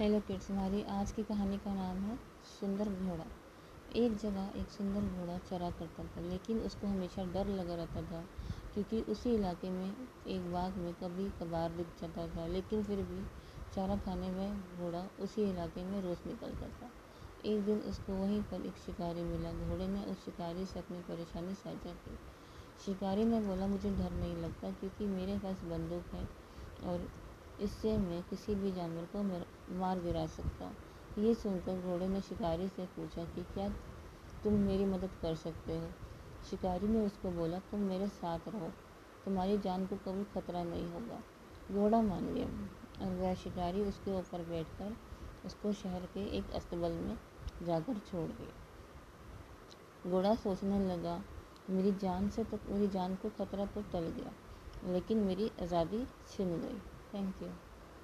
Hello kids, हमारी आज की कहानी का नाम है सुंदर घोड़ा। एक जगह एक सुंदर घोड़ा चरा करता था, लेकिन उसको हमेशा डर लगा रहता था, क्योंकि उसी इलाके में एक बाग में कभी कभार दिख जाता था, लेकिन फिर भी चारा खाने में घोड़ा उसी इलाके में रोज़ निकलता था। एक दिन उसको वहीं पर एक शिकारी मिला। घोड़े ने उस शिकारी से अपनी परेशानी साझा की। शिकारी ने बोला, मुझे डर नहीं लगता, क्योंकि मेरे पास बंदूक है और इससे मैं किसी भी जानवर को मार गिरा सकता हूँ। ये सुनकर घोड़े ने शिकारी से पूछा कि क्या तुम मेरी मदद कर सकते हो? शिकारी ने उसको बोला, तुम मेरे साथ रहो। तुम्हारी जान को कभी खतरा नहीं होगा। घोड़ा मान गया और वह शिकारी उसके ऊपर बैठकर उसको शहर के एक अस्तबल में जाकर छोड़ गया घोड़ा सोचने लगा, मेरी जान से तो मेरी जान को खतरा तो टल गया, लेकिन मेरी आज़ादी छिन गई। Thank you.